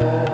Lord.